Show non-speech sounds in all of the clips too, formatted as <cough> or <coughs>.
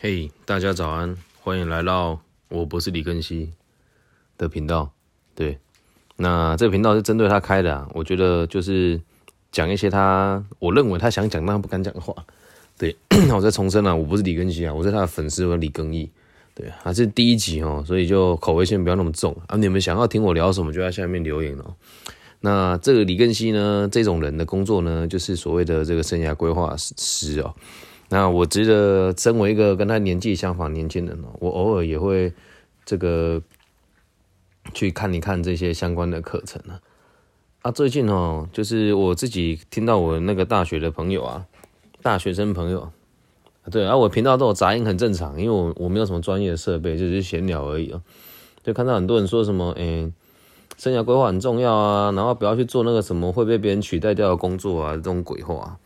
嘿，大家早安，欢迎来到我不是李根熙的频道。对，那这个频道是针对他开的啊，我觉得就是讲一些他我认为他想讲但不敢讲的话。对，<clears throat> 我再重申了，我不是李根熙啊，我是他的粉丝，我李根义。对，还是第一集哦，所以就口味先不要那么重啊。你们想要听我聊什么，就在下面留言哦。那这个李根熙呢，这种人的工作呢，就是所谓的这个生涯规划师哦。那我觉得，身为一个跟他年纪相仿年轻人哦，我偶尔也会这个去看一看这些相关的课程啊。啊，最近哦，就是我自己听到我那个大学的朋友啊，大学生朋友。对啊，我频道都有杂音，很正常，因为我我没有什么专业的设备，就是闲聊而已啊。就看到很多人说什么，哎，生涯规划很重要啊，然后不要去做那个什么会被别人取代掉的工作啊，这种鬼话。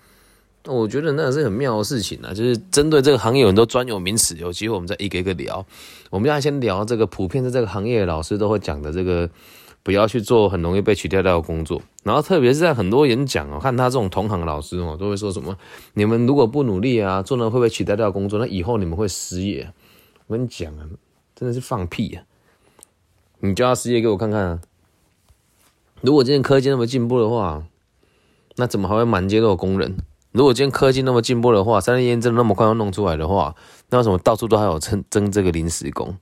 我觉得那是很妙的事情啊，就是针对这个行业有很多专有名词，有机会我们再一个一个聊。我们要先聊这个普遍在这个行业老师都会讲的这个。不要去做很容易被取代掉的工作，然后特别是在很多演讲哦，看他这种同行老师哦，都会说什么：你们如果不努力啊，做那会被取代掉工作，那以后你们会失业。我跟你讲啊，真的是放屁啊！你叫他失业给我看看啊！如果今天科技那么进步的话，那怎么还会满街都有工人？如果今天科技那么进步的话，三 D 验证那么快要弄出来的话，那为什么到处都还有争争这个临时工？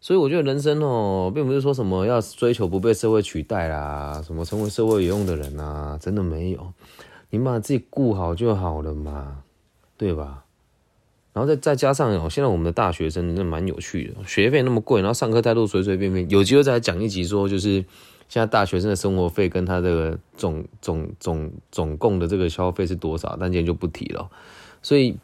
所以我觉得人生哦，并不是说什么要追求不被社会取代啦，什么成为社会有用的人啊，真的没有。你把自己顾好就好了嘛，对吧？然后再再加上哦，现在我们的大学生真的蛮有趣的，学费那么贵，然后上课态度随随便便。有机会再讲一集，说就是现在大学生的生活费跟他这个总总总总共的这个消费是多少，但今天就不提了。所以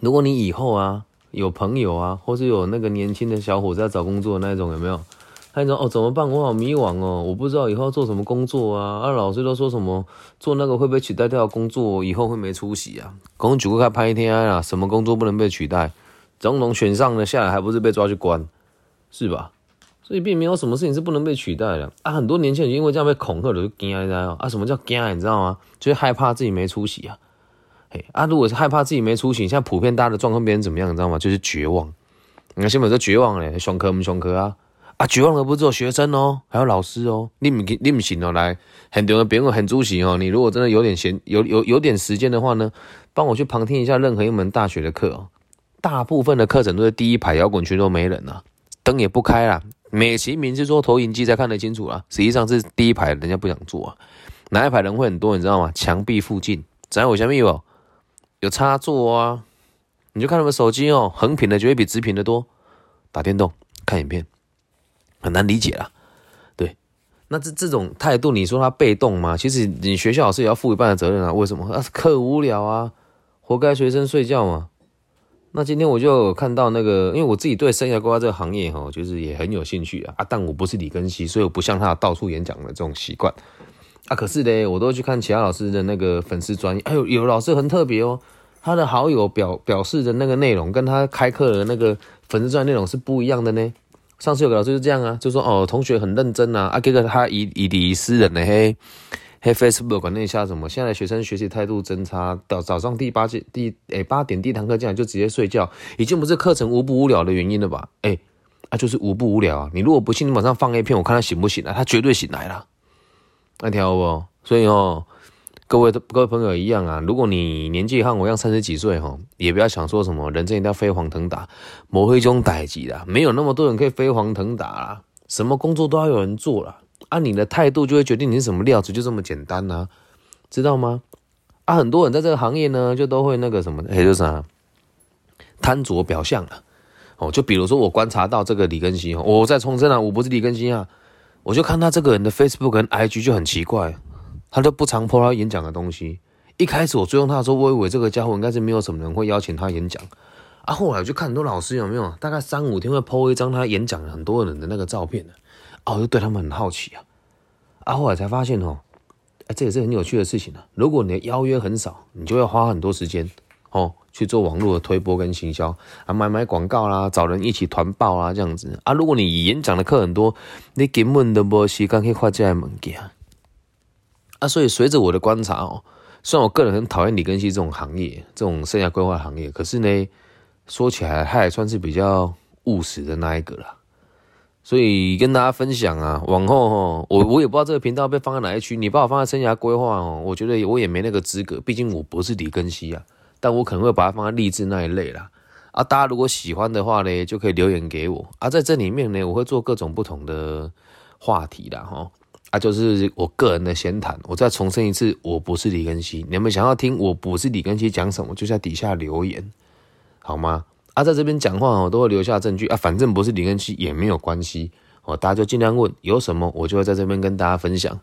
如果你以后啊。有朋友啊，或是有那个年轻的小伙子在找工作的那种，有没有？他说：“哦，怎么办？我好迷惘哦，我不知道以后做什么工作啊。”啊，老师都说什么做那个会被取代掉工作，以后会没出息啊。公举过开拍一天啊，什么工作不能被取代？总统选上了下来，还不是被抓去关，是吧？所以并没有什么事情是不能被取代的啊。很多年轻人因为这样被恐吓了，就惊啊！啊，什么叫惊？你知道吗？就是害怕自己没出息啊。哎啊！如果是害怕自己没出息，现在普遍大家的状况变成怎么样？你知道吗？就是绝望。你看，现在都绝望嘞，上课不上课啊！啊，绝望的不只有学生哦，还有老师哦。你唔你唔行哦，来，很多人别人很出息哦。你如果真的有点闲，有有有点时间的话呢，帮我去旁听一下任何一门大学的课哦。大部分的课程都是第一排摇滚区都没人啊，灯也不开了，美其名是说投影机才看得清楚啊，实际上是第一排人家不想坐啊。哪一排人会很多？你知道吗？墙壁附近，在我下面有。有插座啊，你就看他们手机哦，横屏的绝对比直屏的多。打电动、看影片，很难理解啊。对，那这这种态度，你说他被动吗？其实你学校老师也要负一半的责任啊。为什么？啊，课无聊啊，活该学生睡觉嘛。那今天我就看到那个，因为我自己对生涯规划这个行业哈，就是也很有兴趣啊。啊，但我不是李根熙，所以我不像他到处演讲的这种习惯。啊，可是呢，我都去看其他老师的那个粉丝专业，哎呦，有老师很特别哦，他的好友表表示的那个内容，跟他开课的那个粉丝专内容是不一样的呢。上次有个老师就这样啊，就说哦，同学很认真啊，啊，这个他以以理私人的嘿，嘿，Facebook 管那下什么，现在学生学习态度真差，早早上第八节第哎八点第一堂课进来就直接睡觉，已经不是课程无不无聊的原因了吧？哎，啊，就是无不无聊啊。你如果不信，你晚上放 A 片，我看他醒不醒来，他绝对醒来了。那条不，所以哦，各位的各位朋友一样啊。如果你年纪和我一样三十几岁哈，也不要想说什么人生一定要飞黄腾达，某会中代级的，没有那么多人可以飞黄腾达啦。什么工作都要有人做了，按你的态度就会决定你是什么料子，就这么简单呐，知道吗？啊，很多人在这个行业呢，就都会那个什么，哎，就是啊，贪着表象啊。哦，就比如说我观察到这个李根熙，我在重申啊，我不是李根新啊。我就看他这个人的 Facebook 跟 IG 就很奇怪，他都不常 po 他演讲的东西。一开始我追踪他的时候，我以为这个家伙应该是没有什么人会邀请他演讲。啊，后来我就看很多老师有没有，大概三五天会 po 一张他演讲很多人的那个照片的。我就对他们很好奇啊。啊，后来才发现哦，哎，这也是很有趣的事情啊。如果你的邀约很少，你就要花很多时间哦。去做网络的推播跟行销啊，买买广告啦，找人一起团报啊，这样子啊。如果你演讲的课很多，你根本都无时间去花这些物件啊。所以随着我的观察哦，虽然我个人很讨厌李根熙这种行业，这种生涯规划行业，可是呢，说起来，他也算是比较务实的那一个啦。所以跟大家分享啊，往后哦，我我也不知道这个频道被放在哪一区，你把我放在生涯规划哦，我觉得我也没那个资格，毕竟我不是李根熙啊。但我可能会把它放在励志那一类啦。啊，大家如果喜欢的话呢，就可以留言给我啊，在这里面呢，我会做各种不同的话题啦，哈。啊，就是我个人的闲谈。我再重申一次，我不是李根熙。你们想要听我不是李根熙讲什么，就在底下留言，好吗？啊，在这边讲话哦，都会留下证据啊。反正不是李根熙也没有关系哦，大家就尽量问，有什么我就会在这边跟大家分享。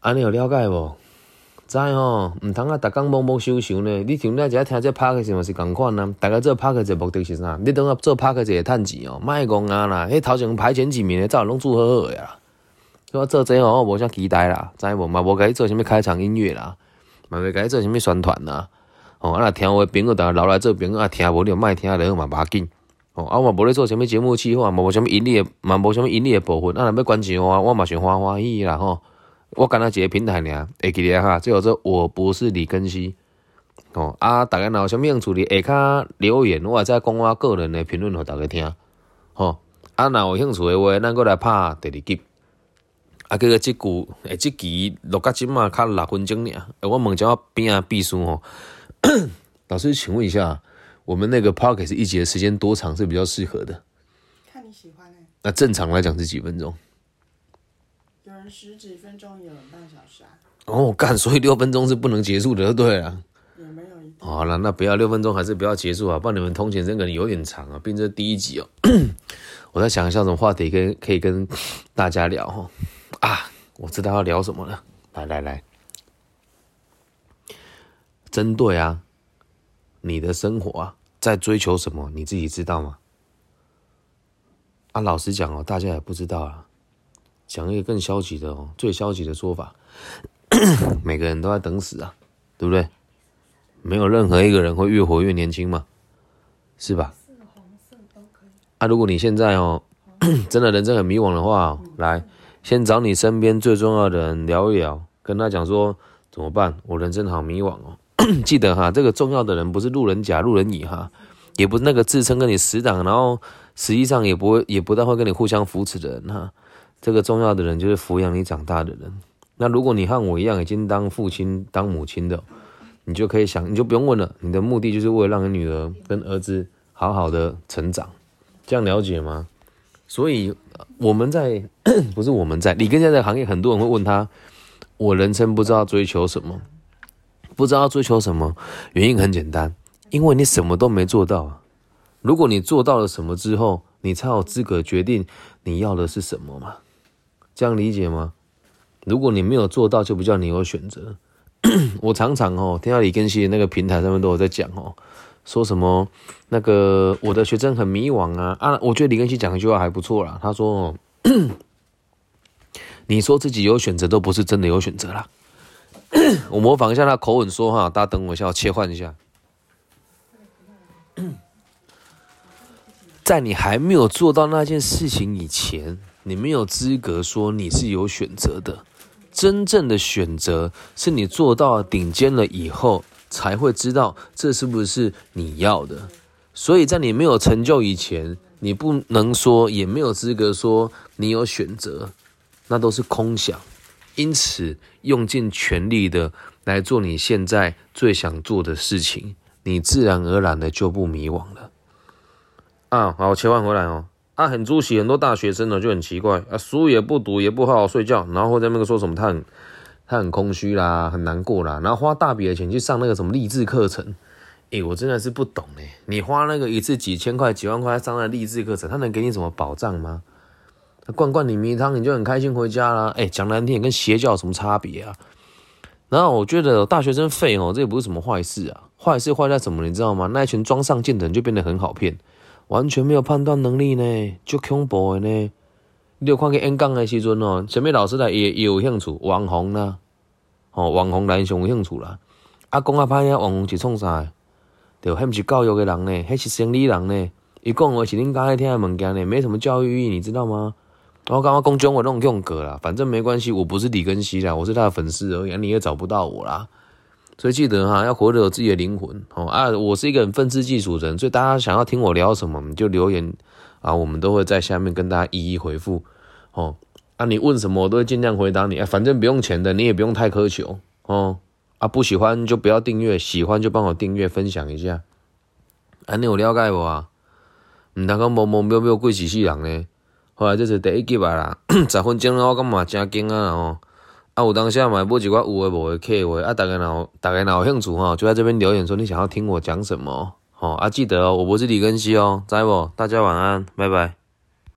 啊，你有了解不？知吼，毋通啊，逐工懵懵想想呢。你像咱只听这拍个节目是共款啊。大家做拍个节目的是啥？你等下做拍个节会趁钱哦，卖讲啊啦。迄头前排前几名的，早拢做好好呀。我做这哦，我无啥期待啦，知无？嘛无甲伊做啥物开场音乐啦，嘛未甲伊做啥物宣传啦。哦，啊，若听我朋友逐个留来做朋友啊，听无你就莫听了嘛，无要紧。哦，啊，我无咧做啥物节目企划，嘛无啥物盈利诶，嘛无啥物盈利诶部分。啊，若要关钱我，我嘛想欢欢喜喜啦吼。我干那一个平台尔，会记咧哈，最后说我不是李根熙。哦，啊，大家若有啥物兴趣哩，下骹留言，我再讲我个人的评论互大家听。吼，啊，若有兴趣的话，咱过来拍第二集。啊，这个即句，诶，即期录到即嘛，较六分钟尔。我问一下边啊秘书吼，<coughs> 老师，请问一下，我们那个 pocket 一节时间多长是比较适合的？看你喜欢诶。那正常来讲是几分钟？有人十几分钟，有人半小时啊。哦，干，所以六分钟是不能结束的，对啊。也没有一。好了，那不要六分钟，还是不要结束啊，不然你们通勤时间可能有点长啊。毕竟这第一集哦，<coughs> 我在想一下什么话题跟可以跟大家聊哈。啊，我知道要聊什么了。来来来，针对啊，你的生活啊，在追求什么？你自己知道吗？啊，老实讲哦，大家也不知道啊。讲一个更消极的哦，最消极的说法，<coughs> 每个人都在等死啊，对不对？没有任何一个人会越活越年轻嘛，是吧？啊，如果你现在哦，<coughs> 真的人生很迷惘的话，来。先找你身边最重要的人聊一聊，跟他讲说怎么办？我人生好迷惘哦。<clears throat> 记得哈，这个重要的人不是路人甲、路人乙哈，也不是那个自称跟你死党，然后实际上也不会也不但会跟你互相扶持的人哈。这个重要的人就是抚养你长大的人。那如果你和我一样已经当父亲、当母亲的，你就可以想，你就不用问了。你的目的就是为了让你女儿跟儿子好好的成长，这样了解吗？所以我们在 <clears throat> 不是我们在你跟现在行业，很多人会问他，我人生不知道追求什么，不知道追求什么，原因很简单，因为你什么都没做到。如果你做到了什么之后，你才有资格决定你要的是什么嘛？这样理解吗？如果你没有做到，就不叫你有选择。<coughs> 我常常哦，听到李根熙那个平台上面都有在讲哦。说什么？那个我的学生很迷惘啊啊！我觉得李根熙讲一句话还不错啦。他说：“ <coughs> 你说自己有选择，都不是真的有选择啦。” <coughs> 我模仿一下他口吻说话，大家等我一下，我切换一下。<coughs> 在你还没有做到那件事情以前，你没有资格说你是有选择的。真正的选择是你做到顶尖了以后。才会知道这是不是你要的，所以在你没有成就以前，你不能说，也没有资格说你有选择，那都是空想。因此，用尽全力的来做你现在最想做的事情，你自然而然的就不迷惘了。啊，好，切换回来哦。啊，很出席，很多大学生呢就很奇怪，啊，书也不读，也不好好睡觉，然后在那个说什么他很。他很空虚啦，很难过啦，然后花大笔的钱去上那个什么励志课程，诶，我真的是不懂诶，你花那个一次几千块、几万块上那励志课程，他能给你什么保障吗？他灌灌你迷汤，你就很开心回家啦。诶，讲难听，跟邪教有什么差别啊？然后我觉得大学生废哦，这也不是什么坏事啊。坏事坏在什么，你知道吗？那一群装上进的人就变得很好骗，完全没有判断能力呢，就恐怖的呢。你有看过演讲的时阵哦，什么老师来也也有兴趣，网红啦，哦，网红来上有兴趣啦。啊，讲啊歹听，网红是创啥？对，迄毋是教育的人呢，迄是生理人呢。伊讲话是恁家爱听的物件呢，没什么教育意义，你知道吗？我刚刚讲中文弄用歌啦，反正没关系，我不是李根熙啦，我是他的粉丝而已，你也找不到我啦。所以记得哈，要活得有自己的灵魂哦啊！我是一个很愤世嫉俗的人，所以大家想要听我聊什么，你就留言啊，我们都会在下面跟大家一一回复哦。啊，你问什么我都会尽量回答你啊，反正不用钱的，你也不用太苛求哦。啊，不喜欢就不要订阅，喜欢就帮我订阅分享一下。啊，你有了解无啊？毋通讲某某喵喵贵死死人呢？后来这是第一集啊啦，<coughs> 十分钟我感觉真紧啊哦。啊，有当下嘛，买一寡有诶无诶客话，啊，大家若有大家若有兴趣吼，就在这边留言说你想要听我讲什么，吼啊，记得哦，我不是李根熙哦，知无？大家晚安，拜拜。